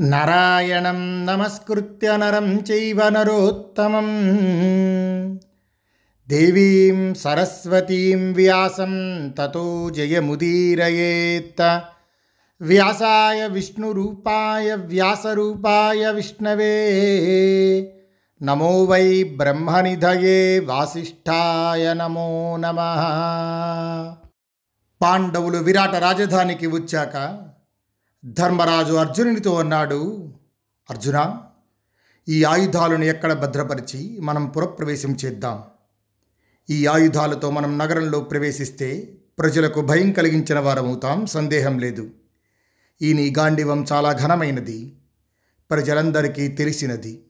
నారాయణం నమస్కృత్య నరం చైవ నరోత్తమం. దేవీం సరస్వతీం వ్యాసం తతో జయముదీరయేత్ వ్యాసాయ విష్ణురూపాయ వ్యాసరూపాయ విష్ణవే. నమో వై బ్రహ్మనిధయే వాసిష్ఠాయ నమో నమ. పాండవులు విరాట రాజధానికి వచ్చాక ధర్మరాజు అర్జునునితో అన్నాడు అర్జున ఈ ఆయుధాలను ఎక్కడ భద్రపరిచి మనం పురప్రవేశం చేద్దాం? ఈ ఆయుధాలతో మనం నగరంలో ప్రవేశిస్తే ప్రజలకు భయం కలిగించిన వారమవుతాం సందేహం లేదు. ఈ నీ గాండివం చాలా ఘనమైనది ప్రజలందరికీ తెలిసినది.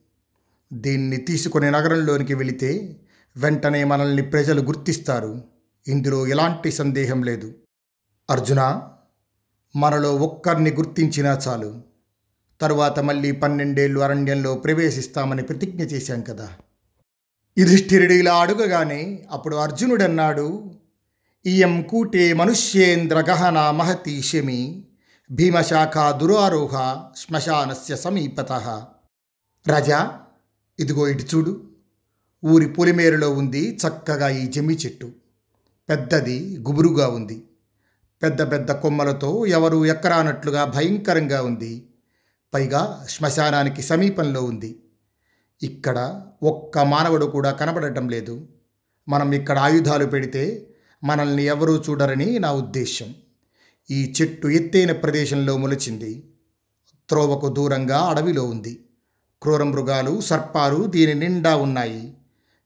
దీన్ని తీసుకుని నగరంలోనికి వెళితే వెంటనే మనల్ని ప్రజలు గుర్తిస్తారు. ఇందులో ఎలాంటి సందేహం లేదు. అర్జున మనలో ఒక్కరిని గుర్తించినా చాలు. తరువాత మళ్ళీ పన్నెండేళ్ళు అరణ్యంలో ప్రవేశిస్తామని ప్రతిజ్ఞ చేశాం కదా. యుధిష్ఠిరుడు ఇలా అడుగగానే అప్పుడు అర్జునుడన్నాడు ఇయం కూటే మనుష్యేంద్ర గహన మహతి శమి భీమశాఖ దురారోహ శ్మశానస్య సమీపత. రజా ఇదిగో ఇటు చూడు. ఊరి పులిమేరులో ఉంది చక్కగా ఈ జమ్మి చెట్టు. పెద్దది గుబురుగా ఉంది. పెద్ద పెద్ద కొమ్మలతో ఎవరు ఎక్కరానట్లుగా భయంకరంగా ఉంది. పైగా శ్మశానానికి సమీపంలో ఉంది. ఇక్కడ ఒక్క మానవుడు కూడా కనబడటం లేదు. మనం ఇక్కడ ఆయుధాలు పెడితే మనల్ని ఎవరూ చూడరని నా ఉద్దేశం ఈ చెట్టు ఎత్తైన ప్రదేశంలో మొలిచింది. త్రోవకు దూరంగా అడవిలో ఉంది. క్రూర మృగాలు సర్పాలు దీని నిండా ఉన్నాయి.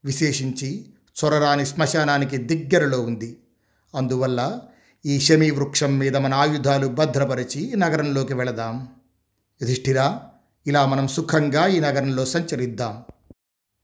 విశేషించి చొరరాని శ్మశానానికి దగ్గరలో ఉంది. అందువల్ల ఈ శమీ వృక్షం మీద మన ఆయుధాలు భద్రపరిచి నగరంలోకి వెళదాం. యుధిష్ఠిరా ఇలా మనం సుఖంగా ఈ నగరంలో సంచరిద్దాం.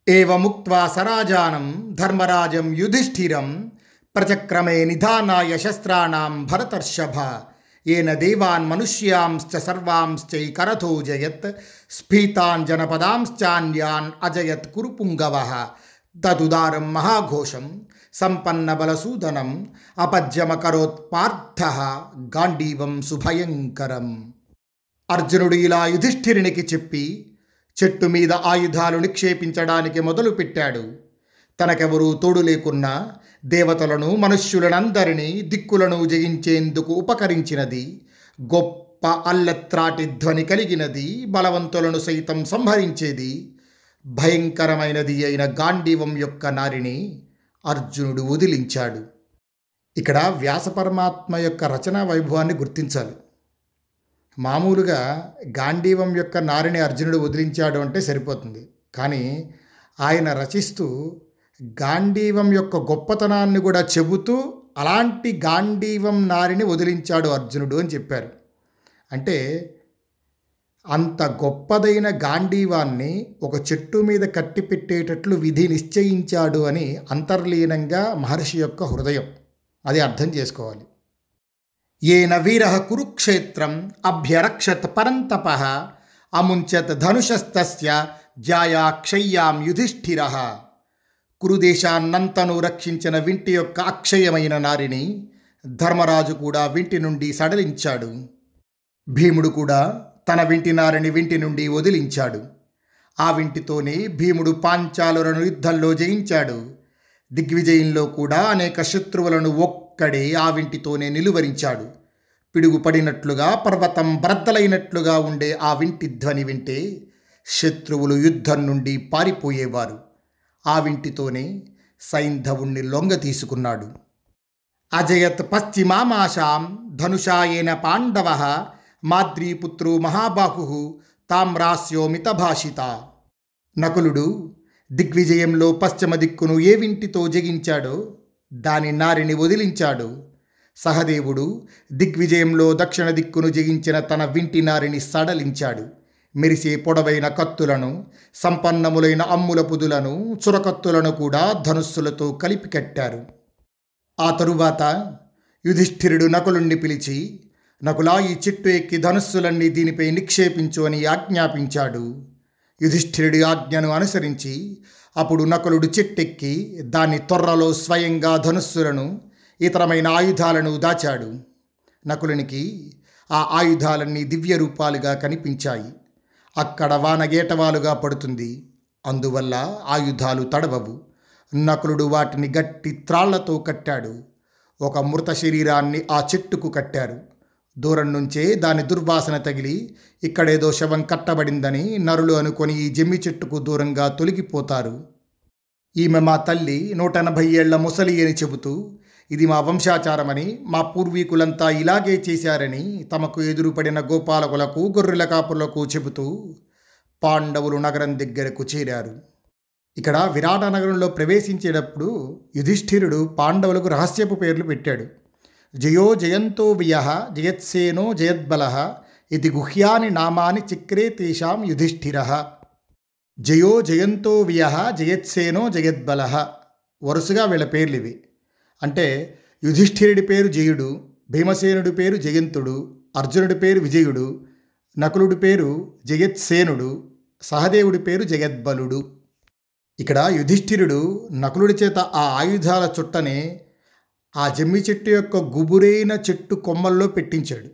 ఏవముక్త్వా సరాజానం ధర్మరాజం యుధిష్ఠిరం ప్రచక్రమే నిధానాయ శస్త్రాణం భరతర్షభ. ఏన దేవాన్ మనుష్యాంశ్చ సర్వాంశ్చైకరథోజయత్ స్ఫీతాన్ జనపదాంశ్చాన్యాన్ అజయత్ కురుపుంగవ. తదుదారం మహాఘోషం సంపన్నబలసూదనం అపద్యమకరోత్పార్థ గాంధీవం సుభయంకరం. అర్జునుడు ఇలా యుధిష్ఠిరునికి చెప్పి చెట్టు మీద ఆయుధాలు నిక్షేపించడానికి మొదలుపెట్టాడు తనకెవరూ తోడు లేకున్నా దేవతలను మనుష్యులనందరినీ దిక్కులను జయించేందుకు ఉపకరించినది గొప్ప అల్లత్రాటి ధ్వని కలిగినది బలవంతులను సైతం సంహరించేది భయంకరమైనది అయిన గాంధీవం యొక్క నారిని అర్జునుడు వదిలించాడు. ఇక్కడ వ్యాస పరమాత్మ యొక్క రచనా వైభవాన్ని గుర్తించాలి. మామూలుగా గాంధీవం యొక్క నారిని అర్జునుడు వదిలించాడు అంటే సరిపోతుంది. కానీ ఆయన రచిస్తూ గాంధీవం యొక్క గొప్పతనాన్ని కూడా చెబుతూ అలాంటి గాంధీవం నారిని వదిలించాడు అర్జునుడు అని చెప్పారు. అంటే అంత గొప్పదైన గాంధీవాన్ని ఒక చెట్టు మీద కట్టిపెట్టేటట్లు విధి నిశ్చయించాడు అని అంతర్లీనంగా మహర్షి యొక్క హృదయం. అది అర్థం చేసుకోవాలి. ఏన వీర కురుక్షేత్రం అభ్యరక్షత్ పరంతప అముంచత్ ధనుషస్తస్య జాయాక్షయ్యాం యుధిష్ఠిర. కురుదేశాన్నంతను రక్షించిన వింటి యొక్క అక్షయమైన నారిని ధర్మరాజు కూడా వింటి నుండి సడలించాడు. భీముడు కూడా తన వింటినారని వింటి నుండి వదిలించాడు. ఆ వింటితోనే భీముడు పాంచాలులను యుద్ధంలో జయించాడు. దిగ్విజయంలో కూడా అనేక శత్రువులను ఒక్కడే ఆ వింటితోనే నిలువరించాడు. పిడుగుపడినట్లుగా పర్వతం బ్రద్దలైనట్లుగా ఉండే ఆ వింటి ధ్వని వింటే శత్రువులు యుద్ధం నుండి పారిపోయేవారు. ఆ వింటితోనే సైంధవుణ్ణి లొంగ తీసుకున్నాడు. అజయత్ పశ్చిమామాశాం ధనుషాయేన పాండవ మాద్రీపుత్రు మహాబాహు తామ్రాస్యో మితభాషిత నకులుడు దిగ్విజయంలో పశ్చిమ దిక్కును ఏ వింటితో జగించాడో దాని నారిని వదిలించాడు. సహదేవుడు దిగ్విజయంలో దక్షిణ దిక్కును జగించిన తన వింటి నారిని సడలించాడు. మెరిసే పొడవైన కత్తులను సంపన్నములైన అమ్ముల పుదులను చురకత్తులను కూడా ధనుస్సులతో కలిపి కట్టారు ఆ తరువాత యుధిష్ఠిరుడు నకులుణ్ణి పిలిచి నకులా ఈ చెట్టు ఎక్కి ధనుస్సులన్నీ దీనిపై నిక్షేపించు అని ఆజ్ఞాపించాడు. యుధిష్ఠిరుడి ఆజ్ఞను అనుసరించి అప్పుడు నకులుడు చెట్టెక్కి దాని తొర్రలో స్వయంగా ధనుస్సులను ఇతరమైన ఆయుధాలను దాచాడు. నకులునికి ఆ ఆయుధాలన్నీ దివ్య రూపాలుగా కనిపించాయి. అక్కడ వానగేటవాలుగా పడుతుంది. అందువల్ల ఆయుధాలు తడవవు. నకులుడు వాటిని గట్టి త్రాళ్ళతో కట్టాడు. ఒక మృత శరీరాన్ని ఆ చెట్టుకు కట్టారు. దూరం నుంచే దాని దుర్వాసన తగిలి ఇక్కడేదో శవం కట్టబడిందని నరులు అనుకొని ఈ జమ్మి చెట్టుకు దూరంగా తొలగిపోతారు. ఈమె మా తల్లి నూట ఎనభై ఏళ్ళ ముసలి అని చెబుతూ ఇది మా వంశాచారమని మా పూర్వీకులంతా ఇలాగే చేశారని తమకు ఎదురుపడిన గోపాలకులకు గొర్రెల కాపులకు చెబుతూ పాండవులు నగరం దగ్గరకు చేరారు. ఇక్కడ విరాట నగరంలో ప్రవేశించేటప్పుడు యుధిష్ఠిరుడు పాండవులకు రహస్యపు పేర్లు పెట్టాడు. జయో జయంతో వియ జయత్సేనో జయద్బల ఇది గుహ్యాని నామాని చిక్రే తేషాం యుధిష్ఠిర. జయో జయంతో వియ జయత్సేనో జయద్బల. వరుసగా వీళ్ళ పేర్లు ఇవి అంటే యుధిష్ఠిరుడి పేరు జయుడు భీమసేనుడి పేరు జయంతుడు అర్జునుడి పేరు విజయుడు నకులుడి పేరు జయత్సేనుడు సహదేవుడి పేరు జగద్బలుడు ఇక్కడ యుధిష్ఠిరుడు నకులుడి చేత ఆ ఆయుధాల చుట్టనే ఆ జమ్మి చెట్టు యొక్క గుబురైన చెట్టు కొమ్మల్లో పెట్టించాడు.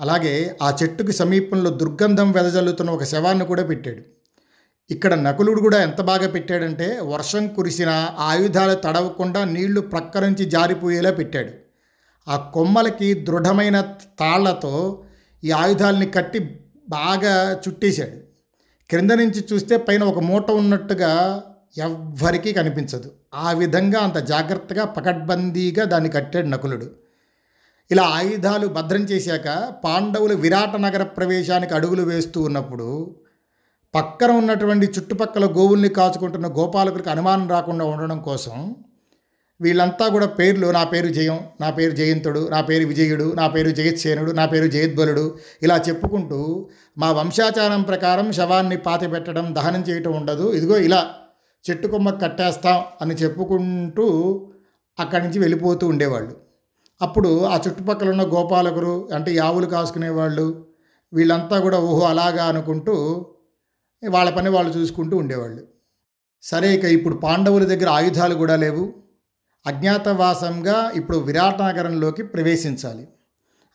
అలాగే ఆ చెట్టుకి సమీపంలో దుర్గంధం వెదజల్లుతున్న ఒక శవాన్ని కూడా పెట్టాడు. ఇక్కడ నకులుడు కూడా ఎంత బాగా పెట్టాడంటే వర్షం కురిసిన ఆయుధాలు తడవకుండా నీళ్ళు ప్రక్క నుంచి జారిపోయేలా పెట్టాడు. ఆ కొమ్మలకి దృఢమైన తాళ్ళతో ఈ ఆయుధాలని కట్టి బాగా చుట్టేశాడు. క్రింద నుంచి చూస్తే పైన ఒక మూట ఉన్నట్టుగా ఎవ్వరికీ కనిపించదు. ఆ విధంగా అంత జాగ్రత్తగా పకడ్బందీగా దాన్ని కట్టాడు నకులుడు. ఇలా ఆయుధాలు భద్రం చేశాక పాండవులు విరాట నగర ప్రవేశానికి అడుగులు వేస్తూ ఉన్నప్పుడు పక్కన ఉన్నటువంటి చుట్టుపక్కల గోవుల్ని కాచుకుంటున్న గోపాలకులకు అనుమానం రాకుండా ఉండడం కోసం వీళ్ళంతా కూడా పేర్లు నా పేరు జయం నా పేరు జయంతుడు నా పేరు విజయుడు నా పేరు జయత్సేనుడు నా పేరు జయద్బలుడు ఇలా చెప్పుకుంటూ మా వంశాచారం ప్రకారం శవాన్ని పాతిపెట్టడం దహనం చేయటం ఉండదు. ఇదిగో ఇలా చెట్టు కొమ్మ కట్టేస్తాం అని చెప్పుకుంటూ అక్కడి నుంచి వెళ్ళిపోతూ ఉండేవాళ్ళు. అప్పుడు ఆ చుట్టుపక్కల ఉన్న గోపాలకులు అంటే యావులు కాసుకునేవాళ్ళు వీళ్ళంతా కూడా ఓహో అలాగా అనుకుంటూ వాళ్ళ పని వాళ్ళు చూసుకుంటూ ఉండేవాళ్ళు. సరే ఇక ఇప్పుడు పాండవుల దగ్గర ఆయుధాలు కూడా లేవు. అజ్ఞాతవాసంగా ఇప్పుడు విరాటనగరంలోకి ప్రవేశించాలి.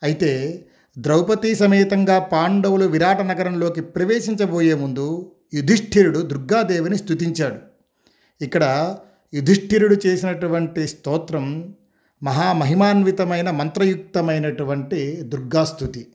అయితే ద్రౌపది సమేతంగా పాండవులు విరాటనగరంలోకి ప్రవేశించబోయే ముందు యుధిష్ఠిరుడు దుర్గాదేవిని స్థుతించాడు ఇక్కడ యుధిష్ఠిరుడు చేసినటువంటి స్తోత్రం మహామహిమాన్వితమైన మంత్రయుక్తమైనటువంటి దుర్గాస్తుతి.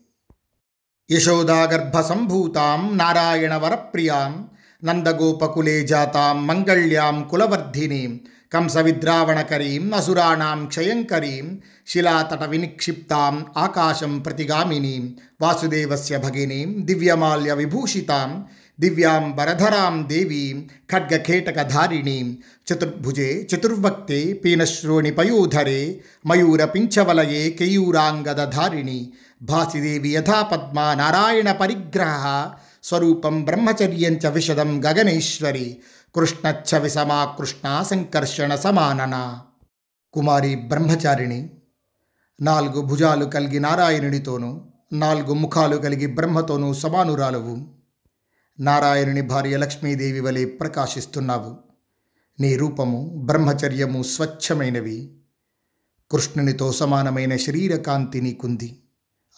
యశోదాగర్భసంభూతాం నారాయణ వరప్రియాం నందగోపకులే జాతాం మంగళ్యాం కులవర్ధినీం కంసవిద్రావణకరీం అసురాణాం క్షయంకరీం శిలాతట వినిక్షిప్తాం ఆకాశం ప్రతిగామినీం వాసుదేవస్య భగినీం దివ్యమాల్య విభూషితాం దివ్యాం వరధరాం దేవీం ఖడ్గకేటకధారిణీం చతుర్భుజే చతుర్వక్తే పీనశ్రోణి పయూధరే మయూరపించవలయే కేయూరాంగదధారిణి భాసిదేవి యథా పద్మా నారాయణ పరిగ్రహ స్వరూపం బ్రహ్మచర్యంచ విశదం గగనేశ్వరి కృష్ణచ్చ విసమా కృష్ణ సంకర్షణ సమానన కుమారి బ్రహ్మచారిణి నాలుగు భుజాలు కలిగి నారాయణుడితోనూ నాలుగు ముఖాలు కలిగి బ్రహ్మతోనూ సమానురాలవు నారాయణుని భార్య లక్ష్మీదేవి వలె ప్రకాశిస్తున్నావు. నీ రూపము బ్రహ్మచర్యము స్వచ్ఛమైనవి. కృష్ణునితో సమానమైన శరీరకాంతి నీకుంది.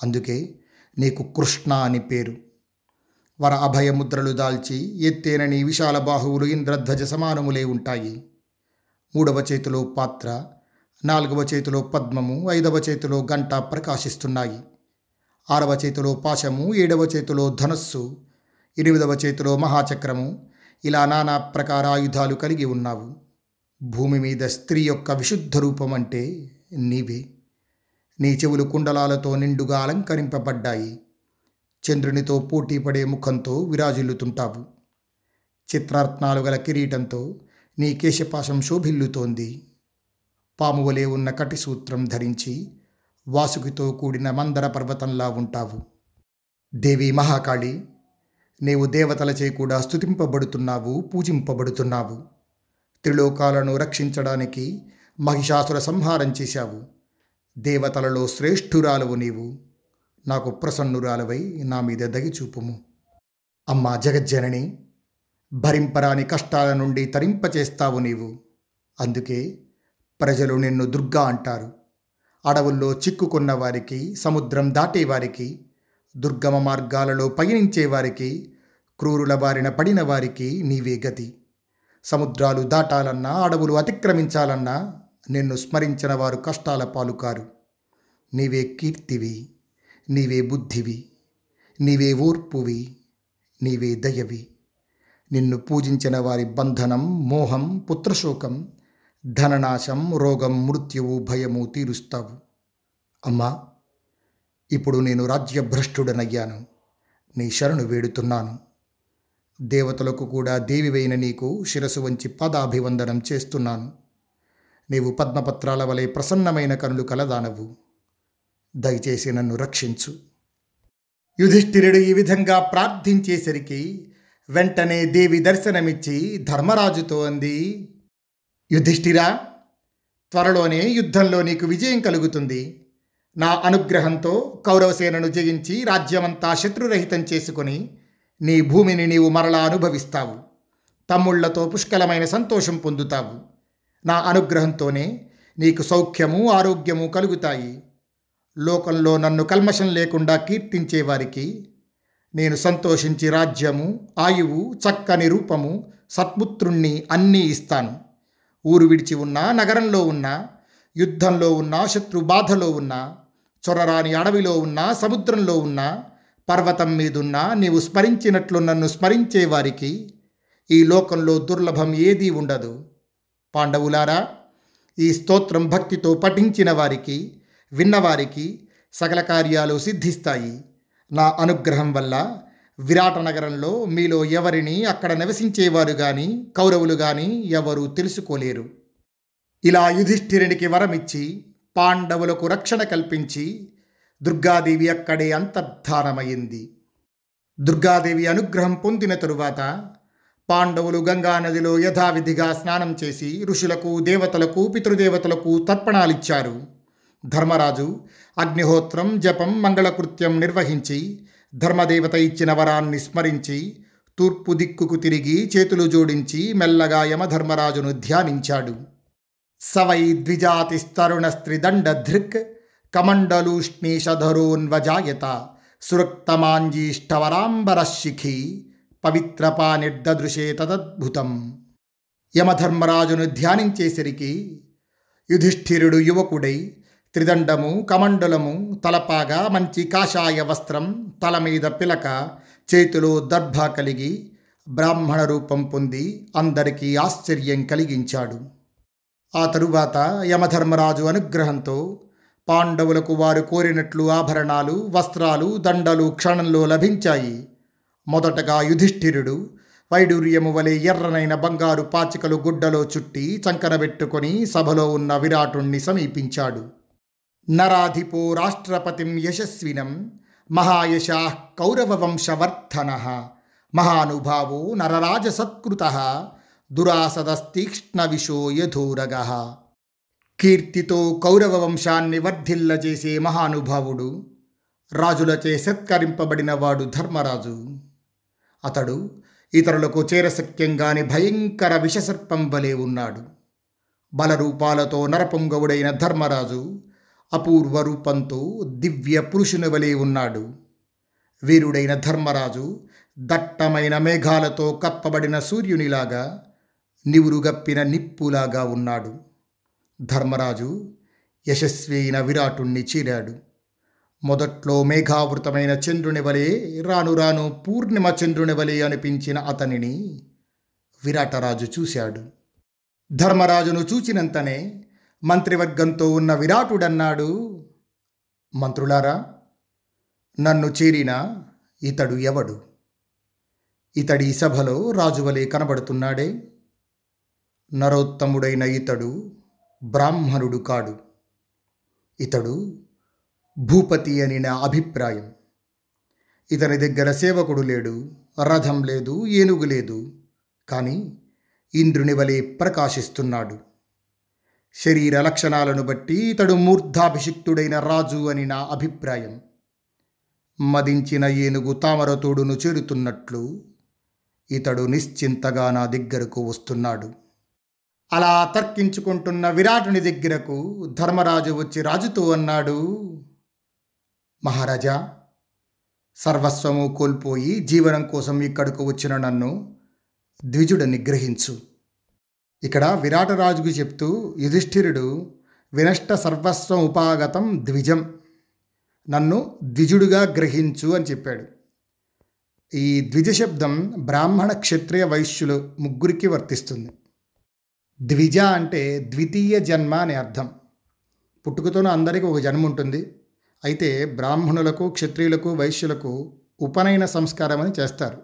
అందుకే నీకు కృష్ణ అని పేరు. వర అభయముద్రలు దాల్చి ఎత్తేన నీ విశాల బాహువులు ఇంద్రధ్వజ సమానములే ఉంటాయి. మూడవ చేతిలో పాత్ర నాలుగవ చేతిలో పద్మము ఐదవ చేతిలో గంట ప్రకాశిస్తున్నాయి. ఆరవ చేతిలో పాశము ఏడవ చేతిలో ధనస్సు ఎనిమిదవ చేతిలో మహాచక్రము. ఇలా నానా ప్రకార ఆయుధాలు కలిగి ఉన్నావు. భూమి మీద స్త్రీ యొక్క విశుద్ధ రూపం అంటే నీవే. నీ చెవులు కుండలాలతో నిండుగా అలంకరింపబడ్డాయి. చంద్రునితో పోటీ పడే ముఖంతో విరాజిల్లుతుంటావు. చిత్రార్త్నాలు గల కిరీటంతో నీ కేశపాశం శోభిల్లుతోంది. పామువలే ఉన్న కటిసూత్రం ధరించి వాసుకితో కూడిన మందర పర్వతంలా ఉంటావు. దేవి మహాకాళి నీవు దేవతలచే కూడా స్తుతింపబడుతున్నావు పూజింపబడుతున్నావు. త్రిలోకాలను రక్షించడానికి మహిషాసుర సంహారం చేశావు. దేవతలలో శ్రేష్ఠురాలవు నీవు. నాకు ప్రసన్నురాలవై నా మీద దగిచూపుము అమ్మా జగజ్జనని భరింపరాని కష్టాల నుండి తరింపచేస్తావు నీవు. అందుకే ప్రజలు నిన్ను దుర్గా అంటారు. అడవుల్లో చిక్కుకున్న వారికి సముద్రం దాటేవారికి దుర్గమ మార్గాలలో పయనించే వారికి క్రూరుల బారిన పడిన వారికి నీవే గతి. సముద్రాలు దాటాలన్నా అడవులు అతిక్రమించాలన్నా నిన్ను స్మరించిన వారు కష్టాల పాలుకారు. నీవే కీర్తివి నీవే బుద్ధివి నీవే ఓర్పువి నీవే దయవి. నిన్ను పూజించిన వారి బంధనం మోహం పుత్రశోకం ధననాశం రోగం మృత్యువు భయము తీరుస్తావు. అమ్మా ఇప్పుడు నేను రాజ్యభ్రష్టుడనయ్యాను. నీ శరణు వేడుతున్నాను. దేవతలకు కూడా దేవివైన నీకు శిరసు వంచి పదాభివందనం చేస్తున్నాను. నీవు పద్మపత్రాల వలె ప్రసన్నమైన కనులు కలదానవు. దయచేసి నన్ను రక్షించు. యుధిష్ఠిరుడు ఈ విధంగా ప్రార్థించేసరికి వెంటనే దేవి దర్శనమిచ్చి ధర్మరాజుతో అంది యుధిష్ఠిరా త్వరలోనే యుద్ధంలో నీకు విజయం కలుగుతుంది. నా అనుగ్రహంతో కౌరవసేనను జయించి రాజ్యమంతా శత్రురహితం చేసుకుని నీ భూమిని నీవు మరలా అనుభవిస్తావు. తమ్ముళ్ళతో పుష్కలమైన సంతోషం పొందుతావు. నా అనుగ్రహంతోనే నీకు సౌఖ్యము ఆరోగ్యము కలుగుతాయి. లోకంలో నన్ను కల్మషం లేకుండా కీర్తించేవారికి నేను సంతోషించి రాజ్యము ఆయువు చక్కని రూపము సత్పుత్రుణ్ణి అన్నీ ఇస్తాను. ఊరు విడిచి ఉన్నా నగరంలో ఉన్నా యుద్ధంలో ఉన్నా శత్రు బాధలో ఉన్నా చొరరాని అడవిలో ఉన్నా సముద్రంలో ఉన్నా పర్వతం మీదున్నా నీవు స్మరించినట్లు నన్ను స్మరించే వారికి ఈ లోకంలో దుర్లభం ఏదీ ఉండదు. పాండవులారా ఈ స్తోత్రం భక్తితో పఠించిన వారికి విన్నవారికి సకల కార్యాలు సిద్ధిస్తాయి. నా అనుగ్రహం వల్ల విరాట నగరంలో మీలో ఎవరిని అక్కడ నివసించేవారు కానీ కౌరవులు కానీ ఎవరూ తెలుసుకోలేరు. ఇలా యుధిష్ఠిరునికి వరమిచ్చి పాండవులకు రక్షణ కల్పించి దుర్గాదేవి అక్కడే అంతర్ధానమైంది దుర్గాదేవి అనుగ్రహం పొందిన తరువాత పాండవులు గంగానదిలో యథావిధిగా స్నానం చేసి ఋషులకు దేవతలకు పితృదేవతలకు తర్పణాలిచ్చారు. ధర్మరాజు అగ్నిహోత్రం జపం మంగళకృత్యం నిర్వహించి ధర్మదేవత ఇచ్చిన వరాన్ని స్మరించి తూర్పు దిక్కుకు తిరిగి చేతులు జోడించి మెల్లగా యమధర్మరాజును ధ్యానించాడు. సవై ద్విజాతిస్తరుణస్త్రిదండధృక్ కమండలూష్ణీషధరోన్వజాయత సురక్తమాంజీష్టవరాంబరశిఖి పవిత్రపానిర్దృశే తదద్భుతం యమధర్మరాజును ధ్యానించేసరికి యుధిష్ఠిరుడు యువకుడై త్రిదండము కమండలము తలపాగా మంచి కాషాయ వస్త్రం తల మీద పిలక చేతిలో దర్భ కలిగి బ్రాహ్మణ రూపం పొంది అందరికీ ఆశ్చర్యం కలిగించాడు. ఆ తరువాత యమధర్మరాజు అనుగ్రహంతో పాండవులకు వారు కోరినట్లు ఆభరణాలు వస్త్రాలు దండలు క్షణంలో లభించాయి. మొదటగా యుధిష్ఠిరుడు వైడూర్యము వలె ఎర్రనైన బంగారు పాచికలు గుడ్డలో చుట్టి చంకనబెట్టుకొని సభలో ఉన్న విరాటుణ్ణి సమీపించాడు. నరాధిపో రాష్ట్రపతిం యశస్వినం మహాయశా కౌరవవంశవర్ధన మహానుభావో నరరాజసత్కృత దురాసదస్తీక్ష్ణవిషో యథోరగ కీర్తితో కౌరవ వంశాన్ని వర్ధిల్లజేసే మహానుభావుడు రాజులచే సత్కరింపబడినవాడు ధర్మరాజు। అతడు ఇతరులకు చేరసక్యంగాని భయంకర విషసర్పం వలె ఉన్నాడు। బలరూపాలతో నరపొంగవుడైన ధర్మరాజు అపూర్వ రూపంతో దివ్య పురుషుని వలె ఉన్నాడు। వీరుడైన ధర్మరాజు దట్టమైన మేఘాలతో కప్పబడిన సూర్యునిలాగా నివురుగప్పిన నిప్పులాగా ఉన్నాడు. ధర్మరాజు యశస్వి అయిన విరాటుణ్ణి చీరాడు. మొదట్లో మేఘావృతమైన చంద్రుని వలె రాను రాను పూర్ణిమ చంద్రుని వలె అనిపించిన అతనిని విరాటరాజు చూశాడు. ధర్మరాజును చూచినంతనే మంత్రివర్గంతో ఉన్న విరాటుడన్నాడు. మంత్రులారా నన్ను చేరిన ఇతడు ఎవడు? ఇతడి సభలో రాజువలే కనబడుతున్నాడే. నరోత్తముడైన ఇతడు బ్రాహ్మణుడు కాడు. ఇతడు భూపతి అని నా అభిప్రాయం. ఇతని దగ్గర సేవకుడు లేడు రథం లేదు ఏనుగు లేదు. కానీ ఇంద్రుని వలె ప్రకాశిస్తున్నాడు. శరీర లక్షణాలను బట్టి ఇతడు మూర్ధాభిషిక్తుడైన రాజు అని నా అభిప్రాయం. మదించిన ఏనుగు తామరతోడును చేరుతున్నట్లు ఇతడు నిశ్చింతగా నా దగ్గరకు వస్తున్నాడు. అలా తర్కించుకుంటున్న విరాటుని దగ్గరకు ధర్మరాజు వచ్చి రాజుతో అన్నాడు మహారాజా సర్వస్వము కోల్పోయి జీవనం కోసం ఇక్కడకు వచ్చిన నన్ను ద్విజుడు నిగ్రహించు ఇక్కడ విరాటరాజుకు చెప్తూ యుధిష్ఠిరుడు వినష్ట సర్వస్వం ఉపాగతం ద్విజం. నన్ను ద్విజుడుగా గ్రహించు అని చెప్పాడు. ఈ ద్విజ శబ్దం బ్రాహ్మణ క్షత్రియ వైశ్యులు ముగ్గురికి వర్తిస్తుంది. ద్విజ అంటే ద్వితీయ జన్మ అనే అర్థం. పుట్టుకతోనే అందరికీ ఒక జన్మ ఉంటుంది. అయితే బ్రాహ్మణులకు క్షత్రియులకు వైశ్యులకు ఉపనయన సంస్కారం అని చేస్తారు.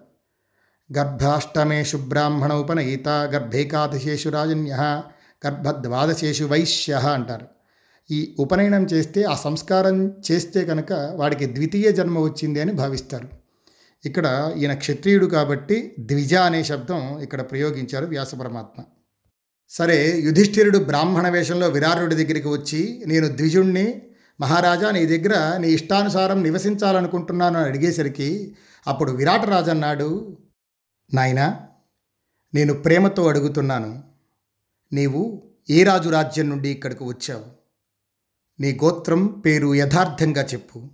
గర్భాష్టమేషు బ్రాహ్మణ ఉపనయిత గర్భేకాదశేషు రాజన్య గర్భద్వాదశేషు వైశ్య అంటారు. ఈ ఉపనయనం చేస్తే ఆ సంస్కారం చేస్తే కనుక వాడికి ద్వితీయ జన్మ వచ్చింది అని భావిస్తారు. ఇక్కడ ఈయన క్షత్రియుడు కాబట్టి ద్విజ అనే శబ్దం ఇక్కడ ప్రయోగించారు వ్యాస పరమాత్మ. సరే యుధిష్ఠిరుడు బ్రాహ్మణ వేషంలో విరారుడి దగ్గరికి వచ్చి నేను ద్విజుణ్ణి మహారాజా నీ దగ్గర నీ ఇష్టానుసారం నివసించాలనుకుంటున్నాను అని అడిగేసరికి అప్పుడు విరాటరాజు అన్నాడు నాయనా నేను ప్రేమతో అడుగుతున్నాను నీవు ఏ రాజు రాజ్యం నుండి ఇక్కడికి వచ్చావు? నీ గోత్రం పేరు యథార్థంగా చెప్పు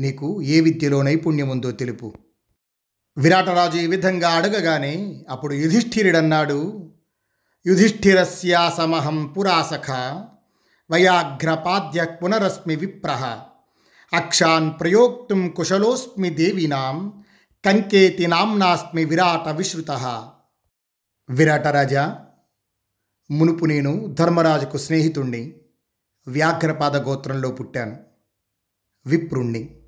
నీకు ఏ విద్యలో నైపుణ్యం ఉందో తెలుపు విరాటరాజు ఈ విధంగా అడగగానే అప్పుడు యుధిష్ఠిరుడన్నాడు యుధిష్ఠిరస్యాసమహం పురాసఖ వయాఘ్రపాద్య పునరస్మి విప్ర అక్షాన్ ప్రయోక్తుం కుశలోస్మి దేవినాం కంకేతి నామ్నాస్మి విరాట విశ్రుత విరాటరాజా మునుపు నేను ధర్మరాజుకు స్నేహితుణ్ణి వ్యాఘ్రపాద గోత్రంలో పుట్టాను. విప్రుణ్ణి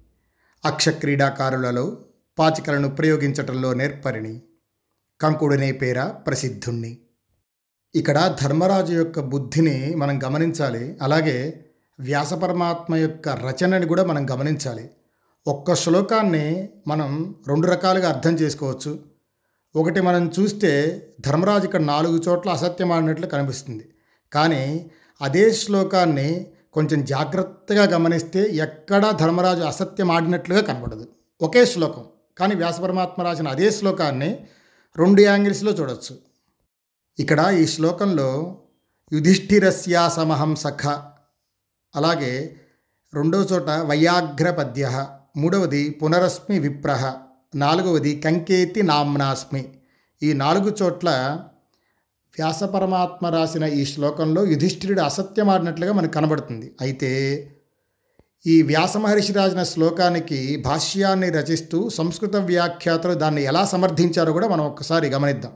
అక్షక్రీడాకారులలో పాచికలను ప్రయోగించటంలో నేర్పరిణి. కంకుడనే పేర ప్రసిద్ధుణ్ణి. ఇక్కడ ధర్మరాజు యొక్క బుద్ధిని మనం గమనించాలి. అలాగే వ్యాసపరమాత్మ యొక్క రచనని కూడా మనం గమనించాలి. ఒక్క శ్లోకాన్ని మనం రెండు రకాలుగా అర్థం చేసుకోవచ్చు. ఒకటి మనం చూస్తే ధర్మరాజు ఇక్కడ నాలుగు చోట్ల అసత్యం ఆడినట్లు కనిపిస్తుంది. కానీ అదే శ్లోకాన్ని కొంచెం జాగ్రత్తగా గమనిస్తే ఎక్కడా ధర్మరాజు అసత్యం ఆడినట్లుగా కనపడదు. ఒకే శ్లోకం. కానీ వ్యాసపరమాత్మ రాసిన అదే శ్లోకాన్ని రెండు యాంగిల్స్లో చూడొచ్చు. ఇక్కడ ఈ శ్లోకంలో యుధిష్ఠిరస్యాసమహం సఖ అలాగే రెండో చోట వయాఘ్ర పద్య మూడవది పునరస్మి విప్రహ. నాలుగవది కంకేతి నామ్నాస్మి. ఈ నాలుగు చోట్ల వ్యాసపరమాత్మ రాసిన ఈ శ్లోకంలో యుధిష్ఠిరుడు అసత్యమాడినట్లుగా మనకు కనబడుతుంది. అయితే ఈ వ్యాస మహర్షి రాసిన శ్లోకానికి భాష్యాన్ని రచిస్తూ సంస్కృత వ్యాఖ్యాతలు దాన్ని ఎలా సమర్థించారో కూడా మనం ఒక్కసారి గమనిద్దాం.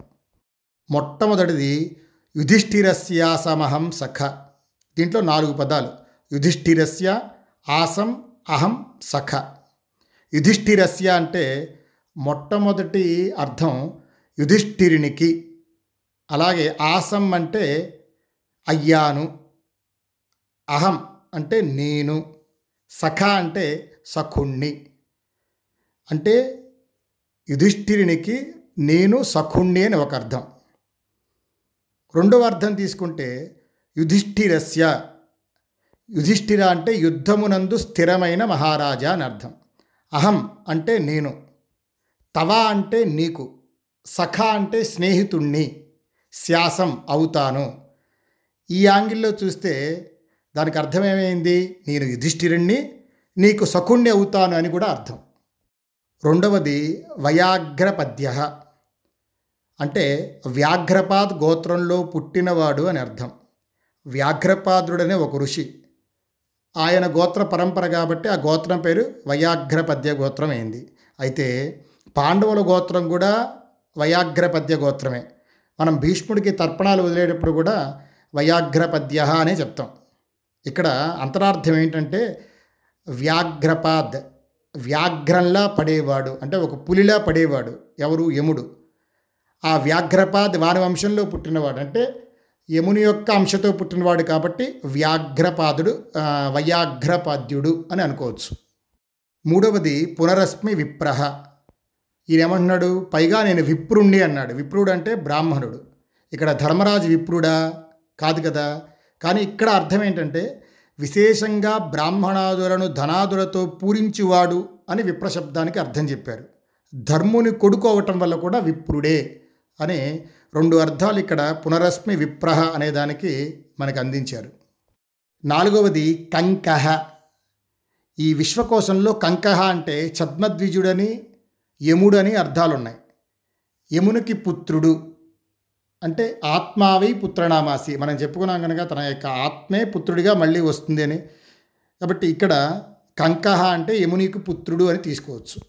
మొట్టమొదటిది యుధిష్ఠిరస్యాసమహం సఖ. దీంట్లో నాలుగు పదాలు. యుధిష్ఠిరస్య ఆసం అహం సఖ. యుధిష్ఠిరస్య అంటే మొట్టమొదటి అర్థం యుధిష్ఠిరునికి. అలాగే ఆసం అంటే అయ్యాను. అహం అంటే నేను. సఖ అంటే సఖుణ్ణి. అంటే యుధిష్ఠిరునికి నేను సఖుణ్ణి అని ఒక అర్థం. రెండవ అర్థం తీసుకుంటే యుధిష్ఠిరస్య. యుధిష్ఠిర అంటే యుద్ధమునందు స్థిరమైన మహారాజా అని అర్థం. అహం అంటే నేను. తవా అంటే నీకు. సఖ అంటే స్నేహితుణ్ణి. శ్యాసం అవుతాను. ఈ యాంగిల్లో చూస్తే దానికి అర్థం ఏమైంది నేను యుధిష్ఠిరుణ్ణి నీకు సఖుణ్ణి అవుతాను అని కూడా అర్థం. రెండవది వయాగ్రపద్య. అంటే వ్యాఘ్రపాద్ గోత్రంలో పుట్టినవాడు అని అర్థం. వ్యాఘ్రపాద్రుడనే ఒక ఋషి. ఆయన గోత్ర పరంపర కాబట్టి ఆ గోత్రం పేరు వయాఘ్రపద్య గోత్రం అయింది. అయితే పాండవుల గోత్రం కూడా వయాఘ్రపద్య గోత్రమే. మనం భీష్ముడికి తర్పణాలు వదిలేటప్పుడు కూడా వయాఘ్రపద్య అనే చెప్తాం. ఇక్కడ అంతరార్థం ఏంటంటే వ్యాఘ్రపాద్ వ్యాఘ్రంలా పడేవాడు అంటే ఒక పులిలా పడేవాడు ఎవరు యముడు. ఆ వ్యాఘ్రపాద్ వాని వంశంలో పుట్టినవాడు. అంటే యముని యొక్క అంశతో పుట్టినవాడు కాబట్టి వ్యాఘ్రపాదుడు వయాఘ్రపాద్యుడు అని అనుకోవచ్చు. మూడవది పునరస్మి విప్రహ. ఈయనేమంటున్నాడు? పైగా నేను విప్రుణ్ణి అన్నాడు. విప్రుడు అంటే బ్రాహ్మణుడు. ఇక్కడ ధర్మరాజు విప్రుడా? కాదు కదా. కానీ ఇక్కడ అర్థం ఏంటంటే విశేషంగా బ్రాహ్మణాదులను ధనాదులతో పూరించువాడు అని విప్రశబ్దానికి అర్థం చెప్పారు. ధర్ముని కొడుకు అవటం వల్ల కూడా విప్రుడే. అనే రెండు అర్థాలు ఇక్కడ పునరస్మి విప్రహ అనేదానికి మనకు అందించారు. నాలుగవది కంకహ. ఈ విశ్వకోశంలో కంకహ అంటే ఛద్మద్విజుడని యముడని అర్థాలున్నాయి. యమునికి పుత్రుడు అంటే ఆత్మావై పుత్రనామాసి. మనం చెప్పుకున్నాం కనుక తన యొక్క ఆత్మే పుత్రుడిగా మళ్ళీ వస్తుంది అని. కాబట్టి ఇక్కడ కంకహ అంటే యమునికి పుత్రుడు అని తీసుకోవచ్చు.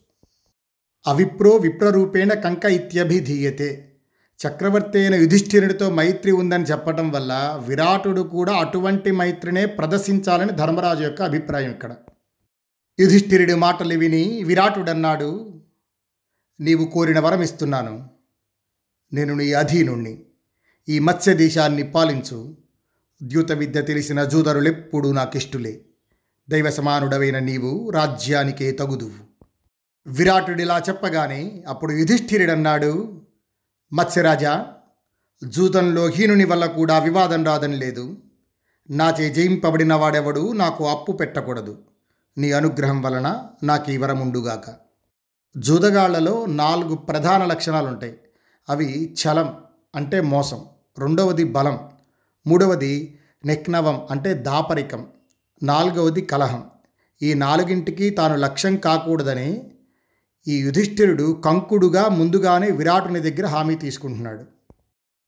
అవిప్రో విప్రరూపేణ కంక ఇత్యభిధీయతే. చక్రవర్తి అయిన యుధిష్ఠిరుడితో మైత్రి ఉందని చెప్పడం వల్ల విరాటుడు కూడా అటువంటి మైత్రినే ప్రదర్శించాలని ధర్మరాజు యొక్క అభిప్రాయం ఇక్కడ. యుధిష్ఠిరుడి మాటలు విని విరాటుడన్నాడు నీవు కోరిన వరం ఇస్తున్నాను. నేను నీ అధీనుణ్ణి. ఈ మత్స్య దేశాన్ని పాలించు. ద్యూత విద్య తెలిసిన జూదరులెప్పుడూ నాకిష్టులే. దైవ సమానుడవైన నీవు రాజ్యానికే తగుదువు. విరాటుడిలా చెప్పగానే అప్పుడు యుధిష్ఠిరుడన్నాడు మత్స్యరాజా జూతంలో హీనుని వల్ల కూడా వివాదం రాదని లేదు. నాచే జయింపబడిన వాడెవడు నాకు అప్పు పెట్టకూడదు. నీ అనుగ్రహం వలన నాకు ఈ వరముండుగాక జూదగాళ్ళలో నాలుగు ప్రధాన లక్షణాలు ఉంటాయి అవి చలం అంటే మోసం రెండవది బలం మూడవది నెక్నవం అంటే దాపరికం నాలుగవది కలహం. ఈ నాలుగింటికి తాను లక్ష్యం కాకూడదని ఈ యుధిష్ఠిరుడు కంకుడుగా ముందుగానే విరాటుని దగ్గర హామీ తీసుకుంటున్నాడు.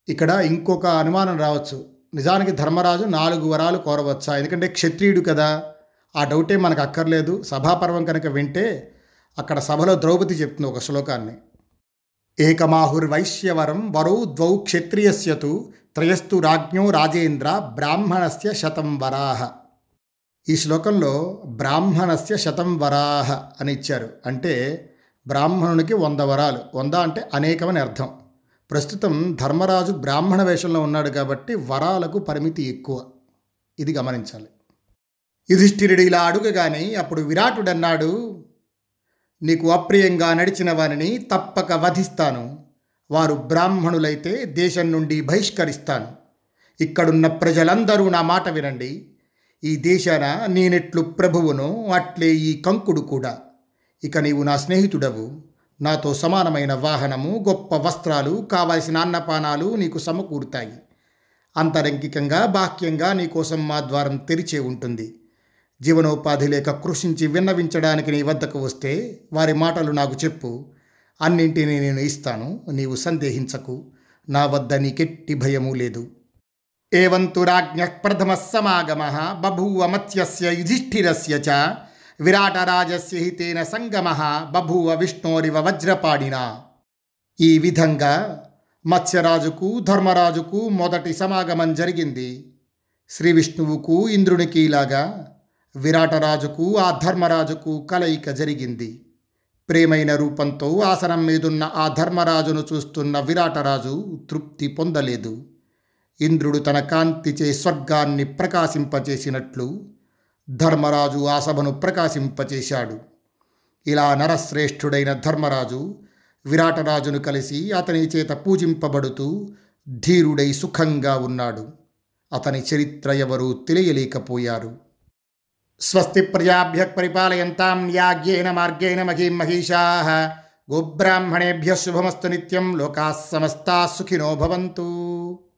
ఇక్కడ ఇంకొక అనుమానం రావచ్చు. నిజానికి ధర్మరాజు నాలుగు వరాలు కోరవచ్చా? ఎందుకంటే క్షత్రియుడు కదా. ఆ డౌటే మనకు అక్కర్లేదు. సభాపర్వం కనుక వింటే అక్కడ సభలో ద్రౌపది చెప్తుంది ఒక శ్లోకాన్ని. ఏకమాహుర్వైశ్యవరం వరౌ ద్వౌ క్షత్రియస్యతు త్రయస్తు రాజ్ఞో రాజేంద్ర బ్రాహ్మణస్య శతం వరాహ ఈ శ్లోకంలో బ్రాహ్మణస్య శతం వరాహ అని ఇచ్చారు. అంటే బ్రాహ్మణునికి వంద వరాలు. వంద అంటే అనేకమని అర్థం. ప్రస్తుతం ధర్మరాజు బ్రాహ్మణ వేషంలో ఉన్నాడు కాబట్టి వరాలకు పరిమితి ఎక్కువ. ఇది గమనించాలి. యుధిష్ఠిరుడు ఇలా అడుగగానే అప్పుడు విరాటుడన్నాడు నీకు అప్రియంగా నడిచిన వారిని తప్పక వధిస్తాను. వారు బ్రాహ్మణులైతే దేశం నుండి బహిష్కరిస్తాను. ఇక్కడున్న ప్రజలందరూ నా మాట వినండి. ఈ దేశాన నేనెట్లు ప్రభువును అట్లే ఈ కంకుడు కూడా. ఇక నీవు నా స్నేహితుడవు. నాతో సమానమైన వాహనము గొప్ప వస్త్రాలు కావలసిన అన్నపానాలు నీకు సమకూరుతాయి. అంతరంగికంగా బాహ్యంగా నీకోసం మా ద్వారం తెరిచే ఉంటుంది. జీవనోపాధి లేక కృషించి విన్నవించడానికి నీ వద్దకు వస్తే వారి మాటలు నాకు చెప్పు. అన్నింటినీ నేను ఇస్తాను నీవు సందేహించకు. నా వద్ద నీకెట్టి భయము లేదు. ఏవంతు రాజ్ఞ ప్రథమ సమాగమ బభూవమత్యస్య యుధిష్ఠిరస్య చ విరాటరాజస్య హితేన సంగమ బభూవ విష్ణోరివ వజ్రపాడిన ఈ విధంగా మత్స్యరాజుకు ధర్మరాజుకు మొదటి సమాగమం జరిగింది. శ్రీ విష్ణువుకు ఇంద్రునికి ఇలాగా విరాటరాజుకు ఆ ధర్మరాజుకు కలయిక జరిగింది. ప్రేమైన రూపంతో ఆసనం మీదున్న ఆ ధర్మరాజును చూస్తున్న విరాటరాజు తృప్తి పొందలేదు. ఇంద్రుడు తన కాంతిచే స్వర్గాన్ని ప్రకాశింపచేసినట్లు ధర్మరాజు ఆ సభను ప్రకాశింపచేశాడు. ఇలా నరశ్రేష్ఠుడైన ధర్మరాజు విరాటరాజును కలిసి అతని చేత పూజింపబడుతూ ధీరుడై సుఖంగా ఉన్నాడు. అతని చరిత్ర ఎవరూ తెలియలేకపోయారు. స్వస్తి ప్రజాభ్య పరిపాలయంతాం యాజ్ఞేన మార్గేణ మహీం మహిషా గోబ్రాహ్మణేభ్య శుభమస్తు నిత్యం లోకా సమస్తా సుఖినో భవంతు.